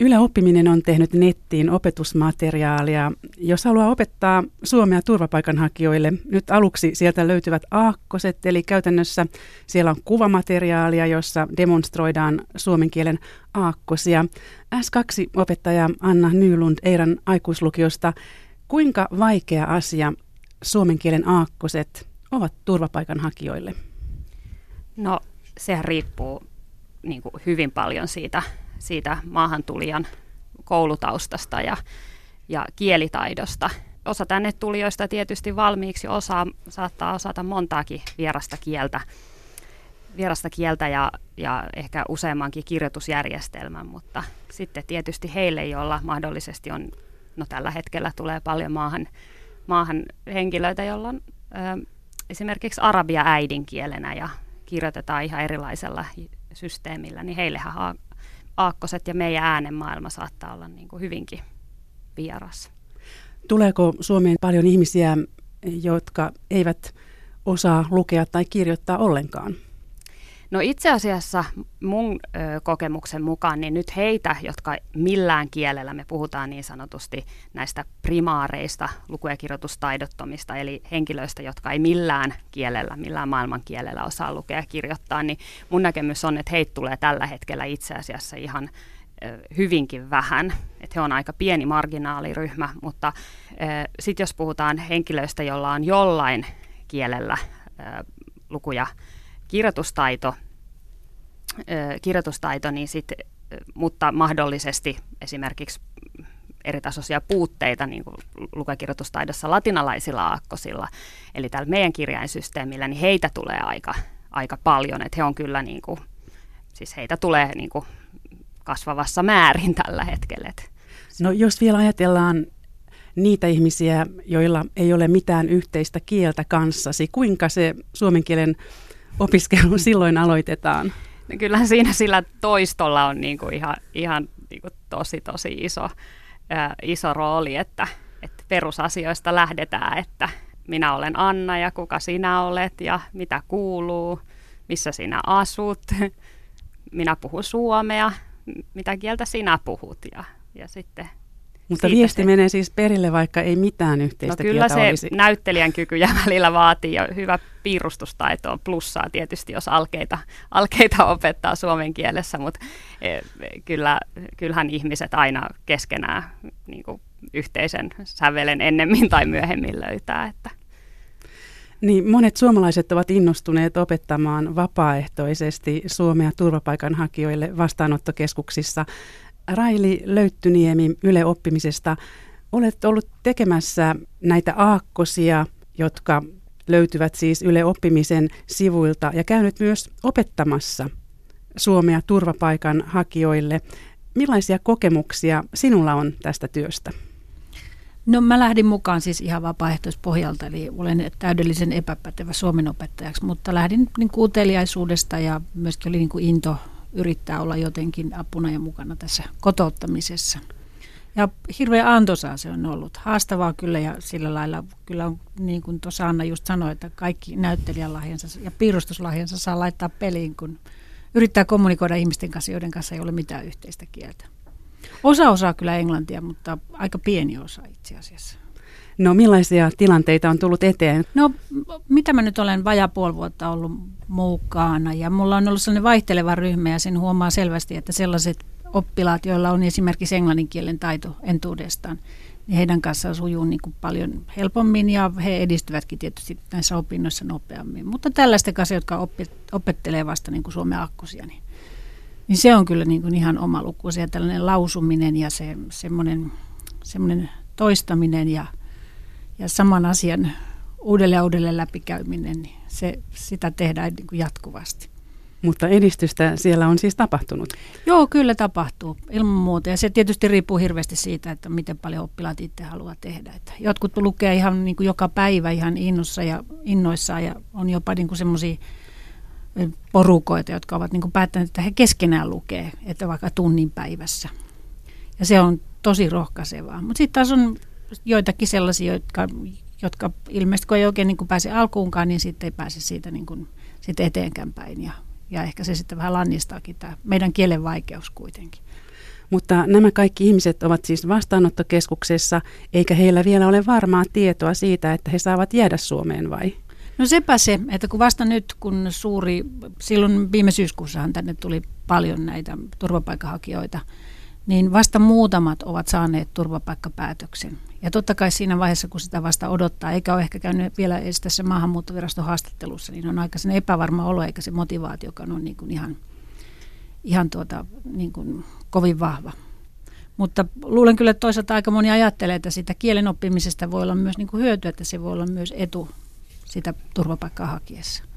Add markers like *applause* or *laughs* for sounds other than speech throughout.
Yle Oppiminen on tehnyt nettiin opetusmateriaalia. Jos haluaa opettaa suomea turvapaikanhakijoille, nyt aluksi sieltä löytyvät aakkoset, eli käytännössä siellä on kuvamateriaalia, jossa demonstroidaan suomen kielen aakkosia. S2-opettaja Anna Nylund Eiran aikuislukiosta, kuinka vaikea asia suomen kielen aakkoset ovat turvapaikanhakijoille? No sehän riippuu niin kuin hyvin paljon siitä siitä maahantulijan koulutaustasta ja, ja kielitaidosta. Osa tänne tulijoista tietysti valmiiksi osaa, saattaa osata montaakin vierasta kieltä, vierasta kieltä ja, ja ehkä useammankin kirjoitusjärjestelmän, mutta sitten tietysti heille, joilla mahdollisesti on, no tällä hetkellä tulee paljon maahan, maahan henkilöitä, joilla on ö, esimerkiksi arabia äidinkielenä ja kirjoitetaan ihan erilaisella systeemillä, niin heillehän aakkoset ja meidän äänemaailma saattaa olla niin kuin hyvinkin vieras. Tuleeko Suomeen paljon ihmisiä, jotka eivät osaa lukea tai kirjoittaa ollenkaan? No itse asiassa mun ö, kokemuksen mukaan, niin nyt heitä, jotka millään kielellä, me puhutaan niin sanotusti näistä primaareista luku- ja kirjoitustaidottomista, eli henkilöistä, jotka ei millään kielellä, millään maailmankielellä osaa lukea ja kirjoittaa, niin mun näkemys on, että heitä tulee tällä hetkellä itse asiassa ihan hyvinkin vähän. Että he on aika pieni marginaaliryhmä, mutta sitten jos puhutaan henkilöistä, joilla on jollain kielellä ö, luku- ja kirjoitustaito, kirjoitustaito niin sit, mutta mahdollisesti esimerkiksi eritasoisia puutteita niin kuin lukekirjoitustaidossa latinalaisilla aakkosilla, eli tällä meidän kirjainsysteemillä, niin heitä tulee aika, aika paljon, että he on kyllä niin kuin, siis heitä tulee niin kuin kasvavassa määrin tällä hetkellä. No jos vielä ajatellaan niitä ihmisiä, joilla ei ole mitään yhteistä kieltä kanssasi, kuinka se suomen kielen opiskelu *laughs* silloin aloitetaan? No kyllähän siinä sillä toistolla on niin kuin ihan, ihan niin kuin tosi tosi iso, ää, iso rooli, että, että perusasioista lähdetään, että minä olen Anna ja kuka sinä olet ja mitä kuuluu, missä sinä asut, *laughs* minä puhun suomea, mitä kieltä sinä puhut ja, ja sitten mutta viesti se... menee siis perille, vaikka ei mitään yhteistä no kyllä se olisi. näyttelijän kykyjä *laughs* välillä vaatii ja hyvä piirustustaito on plussaa tietysti, jos alkeita, alkeita opettaa suomen kielessä, mutta e, kyllä, kyllähän ihmiset aina keskenään niin kuin yhteisen sävelen ennemmin tai myöhemmin löytää. Että. Niin, monet suomalaiset ovat innostuneet opettamaan vapaaehtoisesti suomea turvapaikanhakijoille vastaanottokeskuksissa. Raili Löyttyniemi Yle Oppimisesta, olet ollut tekemässä näitä aakkosia, jotka löytyvät siis Yle Oppimisen sivuilta ja käynyt myös opettamassa suomea turvapaikan hakijoille. Millaisia kokemuksia sinulla on tästä työstä? No mä lähdin mukaan siis ihan vapaaehtoispohjalta, eli olen täydellisen epäpätevä suomen opettajaksi, mutta lähdin niin kuuteliaisuudesta ja myöskin oli niin kuin into yrittää olla jotenkin apuna ja mukana tässä kotouttamisessa. Ja hirveän antoisaa se on ollut. Haastavaa kyllä ja sillä lailla kyllä on, niin kuin tuossa Anna just sanoi, että kaikki näyttelijälahjansa ja piirustuslahjansa saa laittaa peliin, kun yrittää kommunikoida ihmisten kanssa, joiden kanssa ei ole mitään yhteistä kieltä. Osa osaa kyllä englantia, mutta aika pieni osa itse asiassa. No millaisia tilanteita on tullut eteen? No mitä mä nyt olen vajaa puoli vuotta ollut mukana ja mulla on ollut sellainen vaihteleva ryhmä ja sen huomaa selvästi, että sellaiset oppilaat, joilla on esimerkiksi englannin kielen taito entuudestaan, niin heidän kanssaan sujuu niin kuin paljon helpommin ja he edistyvätkin tietysti näissä opinnoissa nopeammin. Mutta tällaisten kanssa, jotka opettelee vasta niin kuin suomen akkusia, niin, niin se on kyllä niin kuin ihan oma luku. Tällainen lausuminen ja se, semmoinen, semmoinen toistaminen ja, ja saman asian uudelleen ja uudelleen läpikäyminen, niin se, sitä tehdään niin kuin jatkuvasti. Mutta edistystä siellä on siis tapahtunut? Joo, kyllä tapahtuu ilman muuta. Ja se tietysti riippuu hirveästi siitä, että miten paljon oppilaat itse haluaa tehdä. Että jotkut lukee ihan niin kuin joka päivä ihan innossa ja innoissaan ja on jopa niin kuin semmoisia porukoita, jotka ovat niin kuin päättäneet, että he keskenään lukee, että vaikka tunnin päivässä. Ja se on tosi rohkaisevaa. Mutta sitten taas on joitakin sellaisia, jotka, jotka ilmeisesti kun ei oikein niin kuin pääse alkuunkaan, niin sitten ei pääse siitä niin kuin, siitä eteenkään päin. Ja ja ehkä se sitten vähän lannistaakin tämä meidän kielen vaikeus kuitenkin. Mutta nämä kaikki ihmiset ovat siis vastaanottokeskuksessa, eikä heillä vielä ole varmaa tietoa siitä, että he saavat jäädä Suomeen vai? No sepä se, että kun vasta nyt, kun suuri, silloin viime syyskuussahan tänne tuli paljon näitä turvapaikanhakijoita, niin vasta muutamat ovat saaneet turvapaikkapäätöksen. Ja totta kai siinä vaiheessa, kun sitä vasta odottaa, eikä ole ehkä käynyt vielä edes tässä maahanmuuttoviraston haastattelussa, niin on aika sen epävarma olo, eikä se motivaatiokaan ole niin kuin ihan, ihan tuota, niin kuin kovin vahva. Mutta luulen kyllä, että toisaalta aika moni ajattelee, että sitä kielen oppimisesta voi olla myös niin kuin hyötyä, että se voi olla myös etu sitä turvapaikkaa hakiessa.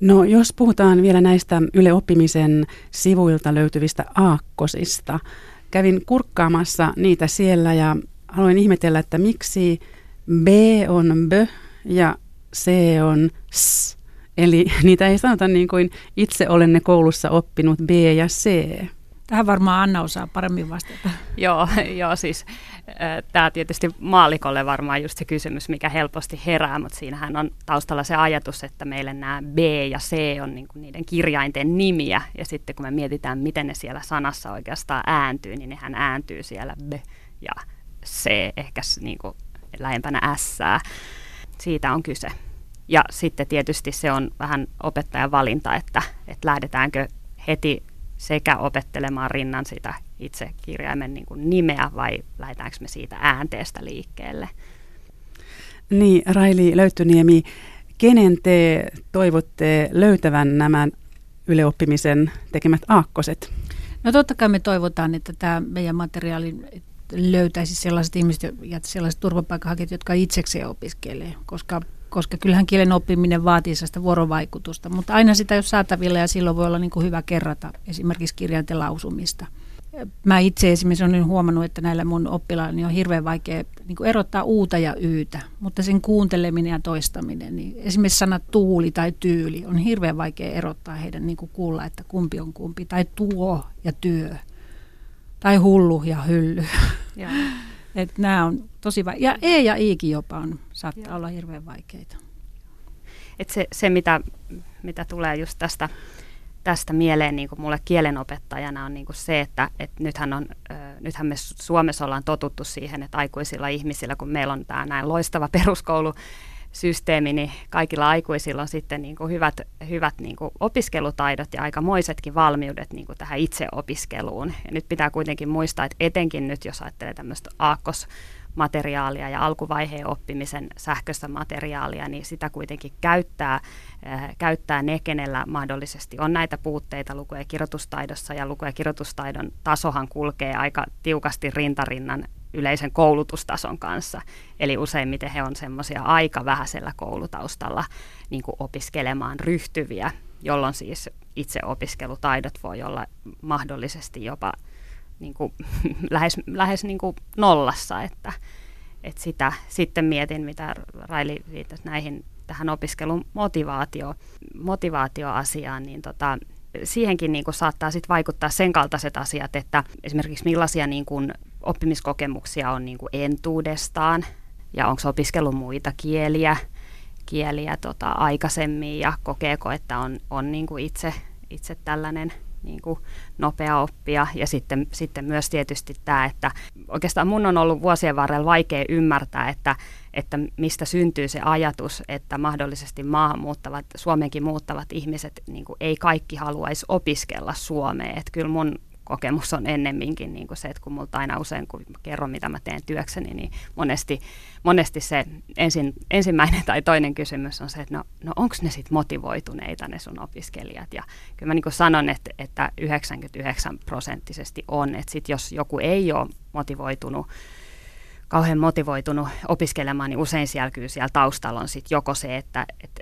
No jos puhutaan vielä näistä Yle Oppimisen sivuilta löytyvistä aakkosista. Kävin kurkkaamassa niitä siellä ja haluan ihmetellä, että miksi B on B ja C on S. Eli *laughs* niitä ei sanota niin kuin itse olen ne koulussa oppinut B ja C. Tähän varmaan Anna osaa paremmin vastata. joo, joo, siis tämä tietysti maalikolle varmaan just se kysymys, mikä helposti herää, mutta siinähän on taustalla se ajatus, että meille nämä B ja C on niinku niiden kirjainten nimiä, ja sitten kun me mietitään, miten ne siellä sanassa oikeastaan ääntyy, niin nehän ääntyy siellä B ja C, ehkä niinku lähempänä S. Siitä on kyse. Ja sitten tietysti se on vähän opettajan valinta, että, että lähdetäänkö heti sekä opettelemaan rinnan sitä itse kirjaimen niin kuin nimeä vai lähdetäänkö me siitä äänteestä liikkeelle. Niin, Raili Löyttyniemi, kenen te toivotte löytävän nämä yleoppimisen tekemät aakkoset? No totta kai me toivotaan, että tämä meidän materiaali löytäisi sellaiset ihmiset ja sellaiset turvapaikanhakijat, jotka itsekseen opiskelee, koska koska kyllähän kielen oppiminen vaatii sellaista vuorovaikutusta, mutta aina sitä jos saatavilla ja silloin voi olla niin kuin hyvä kerrata esimerkiksi kirjainten lausumista. Mä itse esimerkiksi olen huomannut, että näillä mun oppilailla on hirveän vaikea niin kuin erottaa uuta ja yytä, mutta sen kuunteleminen ja toistaminen, niin esimerkiksi sana tuuli tai tyyli on hirveän vaikea erottaa heidän niin kuin kuulla, että kumpi on kumpi, tai tuo ja työ, tai hullu ja hylly. Ja. *laughs* Et nämä on tosi va- ja E ja Ikin jopa on, saattaa Joo. olla hirveän vaikeita. Et se, se mitä, mitä tulee just tästä, tästä mieleen niin kuin mulle kielenopettajana on niin kuin se, että et nythän, on, ö, nythän me Suomessa ollaan totuttu siihen, että aikuisilla ihmisillä, kun meillä on tämä näin loistava peruskoulu, systeemi, niin kaikilla aikuisilla on sitten niin kuin hyvät, hyvät niin kuin opiskelutaidot ja aikamoisetkin valmiudet niin kuin tähän itseopiskeluun. Ja nyt pitää kuitenkin muistaa, että etenkin nyt, jos ajattelee tämmöistä aakkos materiaalia ja alkuvaiheen oppimisen sähköistä materiaalia, niin sitä kuitenkin käyttää, äh, käyttää ne, kenellä mahdollisesti on näitä puutteita luku- ja kirjoitustaidossa, ja luku- ja kirjoitustaidon tasohan kulkee aika tiukasti rintarinnan yleisen koulutustason kanssa. Eli useimmiten he on semmoisia aika vähäisellä koulutaustalla niin kuin opiskelemaan ryhtyviä, jolloin siis itse opiskelutaidot voi olla mahdollisesti jopa niin kuin, *laughs* lähes, lähes niin kuin nollassa, että, että sitä sitten mietin, mitä Raili viittasi näihin tähän opiskelun motivaatio, motivaatioasiaan, niin tota, siihenkin niin kuin saattaa sit vaikuttaa sen kaltaiset asiat, että esimerkiksi millaisia niin kuin oppimiskokemuksia on niin kuin entuudestaan ja onko opiskellut muita kieliä, kieliä tota, aikaisemmin ja kokeeko, että on, on niin kuin itse, itse tällainen niin kuin nopea oppia. Ja sitten, sitten myös tietysti tämä, että oikeastaan mun on ollut vuosien varrella vaikea ymmärtää, että, että mistä syntyy se ajatus, että mahdollisesti maahan muuttavat, Suomenkin muuttavat ihmiset niin kuin ei kaikki haluaisi opiskella Suomeen. Että kyllä mun kokemus on ennemminkin niin kuin se, että kun multa aina usein, kun kerron, mitä mä teen työkseni, niin monesti, monesti se ensin, ensimmäinen tai toinen kysymys on se, että no, no onko ne sitten motivoituneita ne sun opiskelijat. Ja kyllä mä niin kuin sanon, että, että 99 prosenttisesti on, että sit jos joku ei ole motivoitunut, kauhean motivoitunut opiskelemaan, niin usein siellä kyllä siellä taustalla on sit joko se, että, että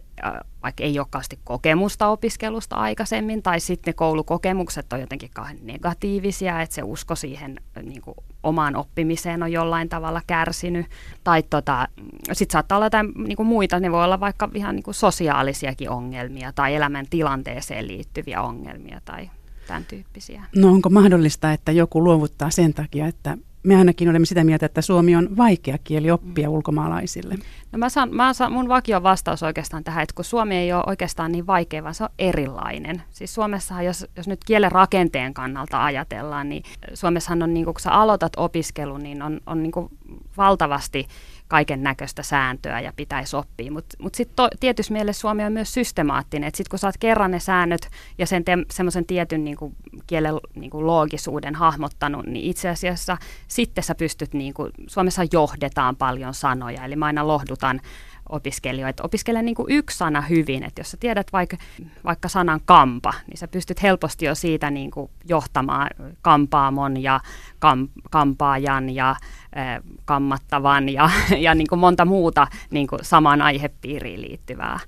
vaikka ei ole kokemusta opiskelusta aikaisemmin, tai sitten ne koulukokemukset on jotenkin kauhean negatiivisia, että se usko siihen niin kuin, omaan oppimiseen on jollain tavalla kärsinyt. Tai tota, sitten saattaa olla jotain niin kuin muita, ne voi olla vaikka ihan niin kuin sosiaalisiakin ongelmia tai elämäntilanteeseen liittyviä ongelmia tai tämän tyyppisiä. No onko mahdollista, että joku luovuttaa sen takia, että me ainakin olemme sitä mieltä, että suomi on vaikea kieli oppia mm. ulkomaalaisille. No mä saan, mä saan, mun vakio vastaus oikeastaan tähän, että kun suomi ei ole oikeastaan niin vaikea, vaan se on erilainen. Siis Suomessahan, jos, jos nyt kielen rakenteen kannalta ajatellaan, niin Suomessahan on, niin kun sä aloitat opiskelun, niin on, on niin valtavasti kaiken näköistä sääntöä ja pitäisi oppia. Mutta mut, mut sitten tietyssä mielessä Suomi on myös systemaattinen. Sitten kun oot kerran ne säännöt ja sen te, semmoisen tietyn niinku, kielen niinku, loogisuuden hahmottanut, niin itse asiassa sitten sä pystyt, niinku, Suomessa johdetaan paljon sanoja, eli mä aina lohdutan opiskelijoita. Opiskele niin yksi sana hyvin, että jos sä tiedät vaikka, vaikka sanan kampa, niin sä pystyt helposti jo siitä niin johtamaan kampaamon ja kam, kampaajan ja kammattavan ja, *laughs* ja niin kuin monta muuta niin kuin samaan aihepiiriin liittyvää.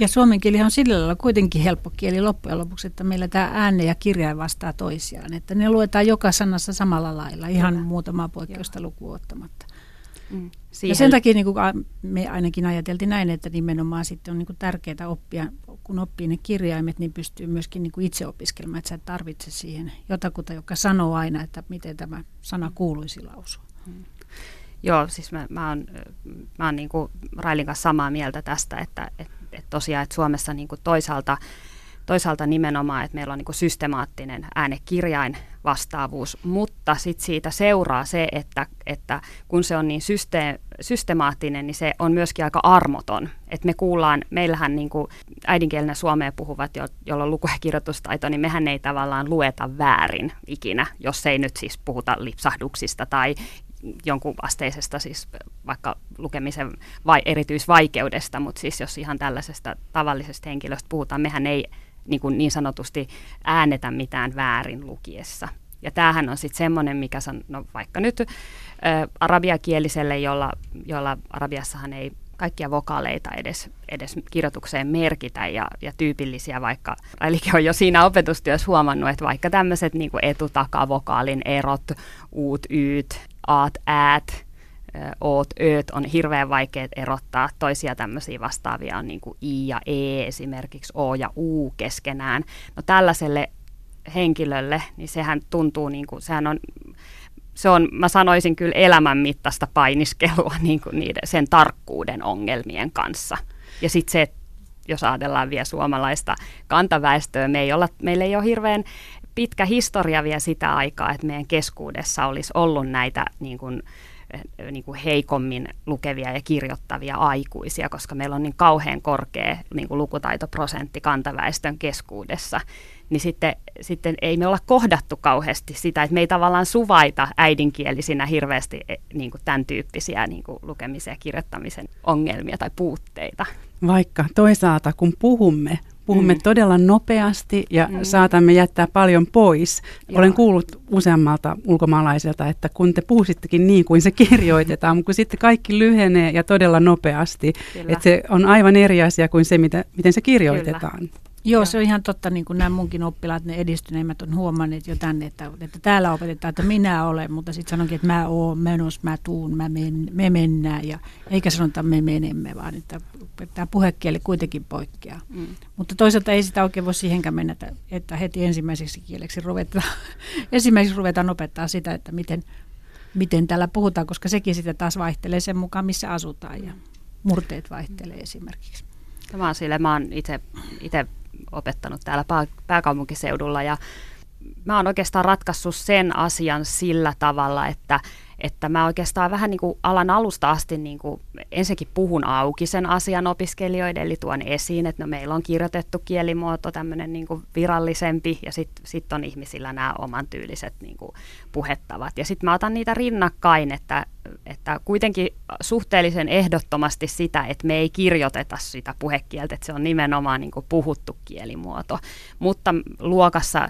Ja suomen kieli on sillä lailla kuitenkin helppo kieli loppujen lopuksi, että meillä tämä ääne ja kirjain vastaa toisiaan. Että ne luetaan joka sanassa samalla lailla, ihan Kyllä. muutamaa poikkeusta lukuun ottamatta. Mm. Siihen. Ja sen takia niin kuin me ainakin ajateltiin näin, että nimenomaan sitten on niin kuin tärkeää oppia, kun oppii ne kirjaimet, niin pystyy myöskin niin kuin itse opiskelemaan, että sä et tarvitse siihen jotakuta, joka sanoo aina, että miten tämä sana kuuluisi lausua. Joo, siis mä, mä oon, mä oon niin kuin Railin kanssa samaa mieltä tästä, että et, et tosiaan, että Suomessa niin kuin toisaalta toisaalta nimenomaan, että meillä on niin systemaattinen äänekirjain vastaavuus, mutta sitten siitä seuraa se, että, että kun se on niin syste- systemaattinen, niin se on myöskin aika armoton. Et me kuullaan, meillähän niin kuin äidinkielenä suomea puhuvat, jo, jolla on luku- ja kirjoitustaito, niin mehän ei tavallaan lueta väärin ikinä, jos ei nyt siis puhuta lipsahduksista tai jonkun asteisesta siis vaikka lukemisen vai erityisvaikeudesta, mutta siis jos ihan tällaisesta tavallisesta henkilöstä puhutaan, mehän ei niin, kuin niin sanotusti äänetä mitään väärin lukiessa. Ja tämähän on sitten semmoinen, mikä san, no vaikka nyt ä, arabiakieliselle, jolla, jolla arabiassahan ei kaikkia vokaaleita edes, edes kirjoitukseen merkitä ja, ja tyypillisiä vaikka, eli on jo siinä opetustyössä huomannut, että vaikka tämmöiset niin etutakavokaalin erot, uut, yyt, aat, äät, oot, ööt on hirveän vaikeat erottaa. Toisia tämmöisiä vastaavia on niin kuin i ja e esimerkiksi, o ja u keskenään. No tällaiselle henkilölle, niin sehän tuntuu, niin kuin, sehän on, se on, mä sanoisin kyllä elämän mittaista painiskelua niin kuin niiden, sen tarkkuuden ongelmien kanssa. Ja sitten se, jos ajatellaan vielä suomalaista kantaväestöä, me ei olla, meillä ei ole hirveän pitkä historia vielä sitä aikaa, että meidän keskuudessa olisi ollut näitä niin kuin, niin kuin heikommin lukevia ja kirjoittavia aikuisia, koska meillä on niin kauhean korkea niin kuin lukutaitoprosentti kantaväestön keskuudessa, niin sitten, sitten ei me olla kohdattu kauheasti sitä, että me ei tavallaan suvaita äidinkielisinä hirveästi e, niin kuin tämän tyyppisiä niin kuin lukemisen ja kirjoittamisen ongelmia tai puutteita. Vaikka toisaalta kun puhumme Puhumme mm. todella nopeasti ja mm. saatamme jättää paljon pois. Joo. Olen kuullut useammalta ulkomaalaiselta, että kun te puhusittekin niin kuin se kirjoitetaan, mutta kun sitten kaikki lyhenee ja todella nopeasti, Kyllä. että se on aivan eri asia kuin se, mitä, miten se kirjoitetaan. Kyllä. Joo, se on ihan totta, niin kuin nämä munkin oppilaat, ne edistyneimmät on huomanneet jo tänne, että, että täällä opetetaan, että minä olen, mutta sitten sanonkin, että mä oon menossa, mä tuun, mä men, me mennään, ja eikä sanota me menemme, vaan että tämä puhekieli kuitenkin poikkeaa. Mm. Mutta toisaalta ei sitä oikein voi siihenkään mennä, että, että heti ensimmäiseksi kieleksi ruvetaan, *laughs* ensimmäiseksi ruvetaan opettaa sitä, että miten, miten täällä puhutaan, koska sekin sitten taas vaihtelee sen mukaan, missä asutaan, ja murteet vaihtelee esimerkiksi. Tämä on sille, mä oon itse opettanut täällä pääkaupunkiseudulla. Ja mä oon oikeastaan ratkaissut sen asian sillä tavalla, että että mä oikeastaan vähän niin kuin alan alusta asti niin kuin ensinnäkin puhun auki sen asian opiskelijoille, eli tuon esiin, että no meillä on kirjoitettu kielimuoto tämmöinen niin kuin virallisempi, ja sitten sit on ihmisillä nämä oman tyyliset niin kuin puhettavat. Ja sitten mä otan niitä rinnakkain, että, että kuitenkin suhteellisen ehdottomasti sitä, että me ei kirjoiteta sitä puhekieltä, että se on nimenomaan niin kuin puhuttu kielimuoto. Mutta luokassa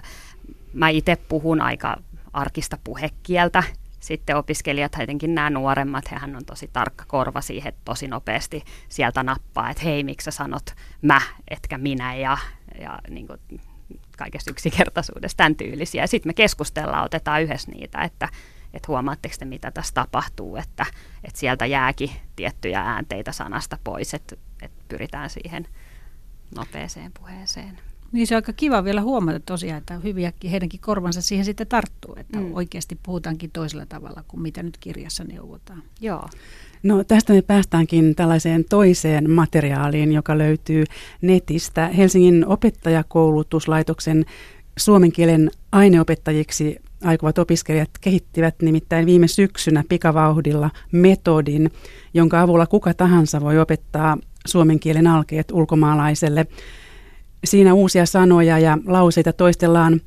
mä itse puhun aika arkista puhekieltä, sitten opiskelijat, etenkin nämä nuoremmat, hehän on tosi tarkka korva siihen, että tosi nopeasti sieltä nappaa, että hei, miksi sä sanot mä, etkä minä, ja, ja niin kuin kaikesta yksinkertaisuudesta, tämän tyylisiä. Sitten me keskustellaan, otetaan yhdessä niitä, että, että huomaatteko te, mitä tässä tapahtuu, että, että sieltä jääkin tiettyjä äänteitä sanasta pois, että, että pyritään siihen nopeeseen puheeseen. Niin se on aika kiva vielä huomata tosiaan, että hyviäkin heidänkin korvansa siihen sitten tarttuu, että mm. oikeasti puhutaankin toisella tavalla kuin mitä nyt kirjassa neuvotaan. Joo. No tästä me päästäänkin tällaiseen toiseen materiaaliin, joka löytyy netistä. Helsingin opettajakoulutuslaitoksen suomen kielen aineopettajiksi aikovat opiskelijat kehittivät nimittäin viime syksynä pikavauhdilla metodin, jonka avulla kuka tahansa voi opettaa suomen kielen alkeet ulkomaalaiselle. Siinä uusia sanoja ja lauseita toistellaan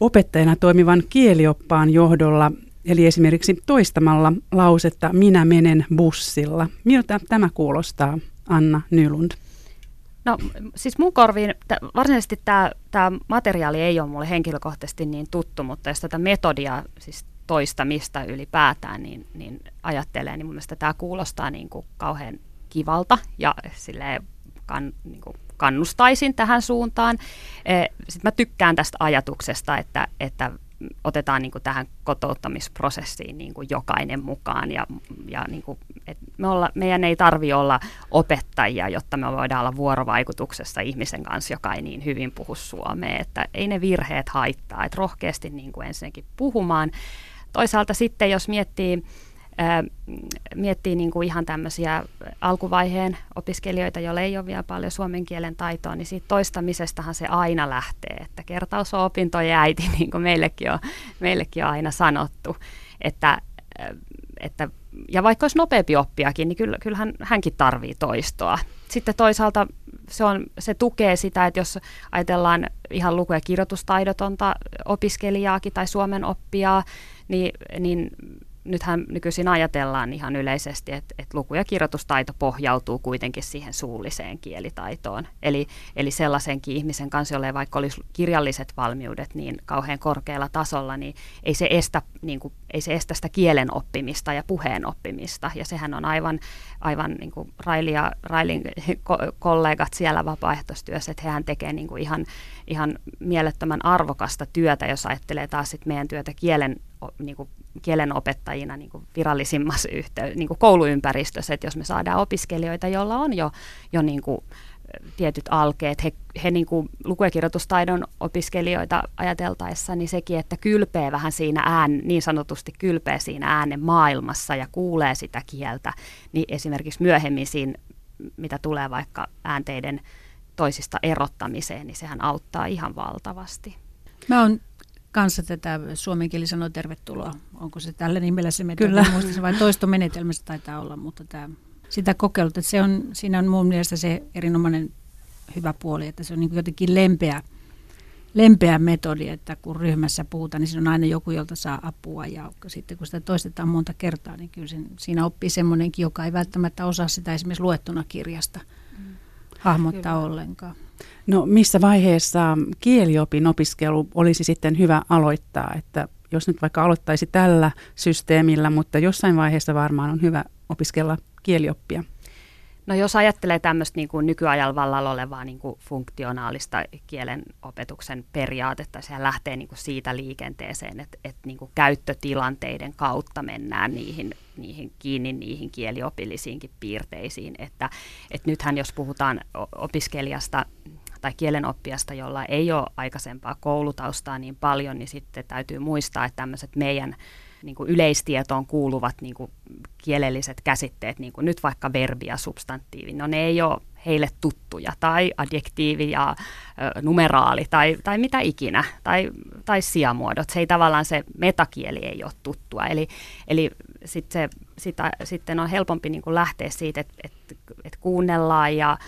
opettajana toimivan kielioppaan johdolla, eli esimerkiksi toistamalla lausetta minä menen bussilla. Miltä tämä kuulostaa, Anna Nylund? No siis mun korviin, varsinaisesti tämä materiaali ei ole mulle henkilökohtaisesti niin tuttu, mutta jos tätä metodia, siis toistamista ylipäätään, niin, niin ajattelee, niin mun mielestä tämä kuulostaa niin kuin kauhean kivalta ja silleen kan, niin kuin kannustaisin tähän suuntaan. Eh, Sitten mä tykkään tästä ajatuksesta, että, että otetaan niin kuin tähän kotouttamisprosessiin niin kuin jokainen mukaan. Ja, ja niin kuin, me olla, meidän ei tarvi olla opettajia, jotta me voidaan olla vuorovaikutuksessa ihmisen kanssa, joka ei niin hyvin puhu suomea. Että ei ne virheet haittaa, että rohkeasti niin kuin ensinnäkin puhumaan. Toisaalta sitten, jos miettii miettii niin kuin ihan tämmöisiä alkuvaiheen opiskelijoita, joilla ei ole vielä paljon suomen kielen taitoa, niin siitä toistamisestahan se aina lähtee, että kertaus on opintojen äiti, *laughs* niin kuin meillekin on, meillekin on aina sanottu, että, että ja vaikka olisi nopeampi oppiakin, niin kyllä, kyllähän hänkin tarvii toistoa. Sitten toisaalta se, on, se tukee sitä, että jos ajatellaan ihan luku- ja kirjoitustaidotonta opiskelijaakin tai suomen oppijaa, niin, niin nythän nykyisin ajatellaan ihan yleisesti, että, että luku- ja kirjoitustaito pohjautuu kuitenkin siihen suulliseen kielitaitoon. Eli, eli sellaisenkin ihmisen kanssa, jolle vaikka olisi kirjalliset valmiudet niin kauhean korkealla tasolla, niin ei se estä, niin kuin, ei se estä sitä kielen oppimista ja puheen oppimista. Ja sehän on aivan, aivan niin kuin Raili ja Railin kollegat siellä vapaaehtoistyössä, että hehän tekee niin kuin ihan, ihan mielettömän arvokasta työtä, jos ajattelee taas sit meidän työtä kielen niin kuin kielenopettajina niin kuin virallisimmassa yhtey- niin kuin kouluympäristössä, että jos me saadaan opiskelijoita, joilla on jo, jo niin kuin tietyt alkeet, he, he niin kuin luku- ja kirjoitustaidon opiskelijoita ajateltaessa, niin sekin, että kylpee vähän siinä ään, niin sanotusti kylpee siinä äänen maailmassa ja kuulee sitä kieltä, niin esimerkiksi myöhemmin siinä, mitä tulee vaikka äänteiden toisista erottamiseen, niin sehän auttaa ihan valtavasti. Mä oon kanssa tätä suomen kieli sanoo tervetuloa. Onko se tällä nimellä se metodi? Kyllä. Muistin, vai toistomenetelmässä taitaa olla, mutta tämä, sitä kokeilut, että se on, siinä on mun mielestä se erinomainen hyvä puoli, että se on niin jotenkin lempeä, lempeä metodi, että kun ryhmässä puhutaan, niin siinä on aina joku, jolta saa apua ja sitten kun sitä toistetaan monta kertaa, niin kyllä sen, siinä oppii semmoinenkin, joka ei välttämättä osaa sitä esimerkiksi luettuna kirjasta mm. hahmottaa kyllä. ollenkaan. No missä vaiheessa kieliopin opiskelu olisi sitten hyvä aloittaa, että jos nyt vaikka aloittaisi tällä systeemillä, mutta jossain vaiheessa varmaan on hyvä opiskella kielioppia? No jos ajattelee tämmöistä niin kuin nykyajalla vallalla olevaa niin kuin funktionaalista kielen opetuksen periaatetta, se lähtee niin kuin siitä liikenteeseen, että, että niin kuin käyttötilanteiden kautta mennään niihin, niihin kiinni niihin kieliopillisiinkin piirteisiin. Että, että nythän jos puhutaan opiskelijasta tai kielenoppijasta, jolla ei ole aikaisempaa koulutaustaa niin paljon, niin sitten täytyy muistaa, että tämmöiset meidän niin kuin yleistietoon kuuluvat niin kuin kielelliset käsitteet, niin kuin nyt vaikka verbi ja substantiivi, no ne ei ole heille tuttuja, tai adjektiivi ja ö, numeraali, tai, tai mitä ikinä, tai, tai sijamuodot. Se ei tavallaan se metakieli ei ole tuttua, eli, eli sit se, sitä, sitten on helpompi niin kuin lähteä siitä, että et, et kuunnellaan ja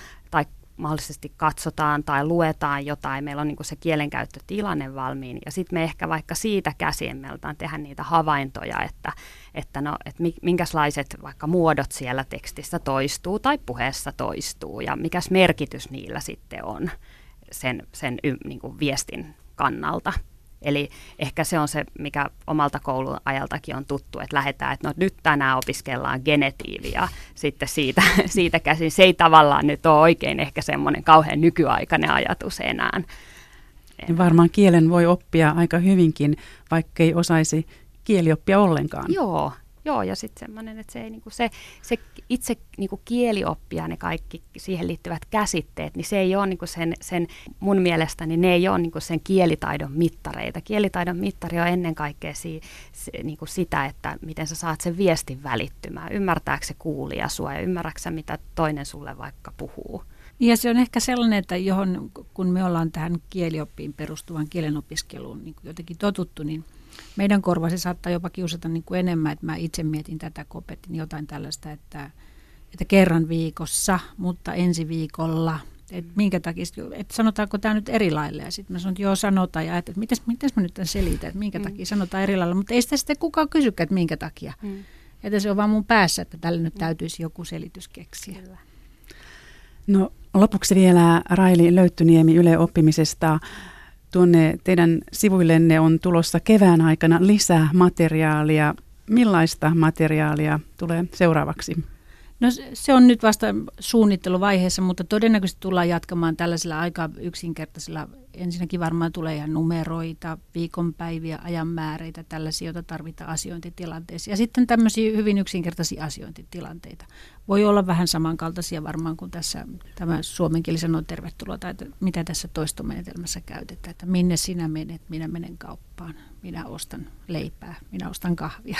mahdollisesti katsotaan tai luetaan jotain, meillä on niin kuin se kielenkäyttötilanne valmiin, ja sitten me ehkä vaikka siitä käsien me tehdä niitä havaintoja, että, että, no, että minkälaiset vaikka muodot siellä tekstissä toistuu tai puheessa toistuu, ja mikäs merkitys niillä sitten on sen, sen niin kuin viestin kannalta. Eli ehkä se on se, mikä omalta koulun ajaltakin on tuttu, että lähdetään, että no nyt tänään opiskellaan genetiiviä sitten siitä, *laughs* siitä käsin. Se ei tavallaan nyt ole oikein ehkä semmoinen kauhean nykyaikainen ajatus enää. Varmaan kielen voi oppia aika hyvinkin, vaikka ei osaisi kielioppia ollenkaan. Joo, Joo, ja sitten semmoinen, että se, ei, niinku, se, se itse niinku kielioppia, ne kaikki siihen liittyvät käsitteet, niin se ei ole niinku sen, sen, mun mielestäni ne ei ole niinku sen kielitaidon mittareita. Kielitaidon mittari on ennen kaikkea si, se, niinku sitä, että miten sä saat sen viestin välittymään. Ymmärtääkö se kuulija sua ja ymmärrätkö mitä toinen sulle vaikka puhuu. Ja se on ehkä sellainen, että johon, kun me ollaan tähän kielioppiin perustuvan kielenopiskeluun niin jotenkin totuttu, niin meidän korva se saattaa jopa kiusata niin kuin enemmän, että mä itse mietin tätä, kun opetin jotain tällaista, että, että kerran viikossa, mutta ensi viikolla, että minkä takia, että sanotaanko tämä nyt eri lailla. Ja sitten mä sanoin, että joo sanotaan ja että mitäs, mitäs mä nyt tämän selitän, että minkä mm. takia sanotaan eri lailla. Mutta ei sitä sitten kukaan kysykään, että minkä takia. Mm. Että se on vaan mun päässä, että tälle nyt mm. täytyisi joku selitys keksiä. Kyllä. No lopuksi vielä Raili Löyttyniemi Yle oppimisesta. Tuonne teidän sivuillenne on tulossa kevään aikana lisää materiaalia. Millaista materiaalia tulee seuraavaksi? No se on nyt vasta suunnitteluvaiheessa, mutta todennäköisesti tullaan jatkamaan tällaisella aika yksinkertaisella. Ensinnäkin varmaan tulee ihan numeroita, viikonpäiviä, ajanmääreitä, tällaisia, joita tarvitaan asiointitilanteissa. Ja sitten tämmöisiä hyvin yksinkertaisia asiointitilanteita. Voi olla vähän samankaltaisia varmaan kuin tässä tämä suomenkielisen on tervetuloa, tai mitä tässä toistomenetelmässä käytetään, että minne sinä menet, minä menen kauppaan, minä ostan leipää, minä ostan kahvia.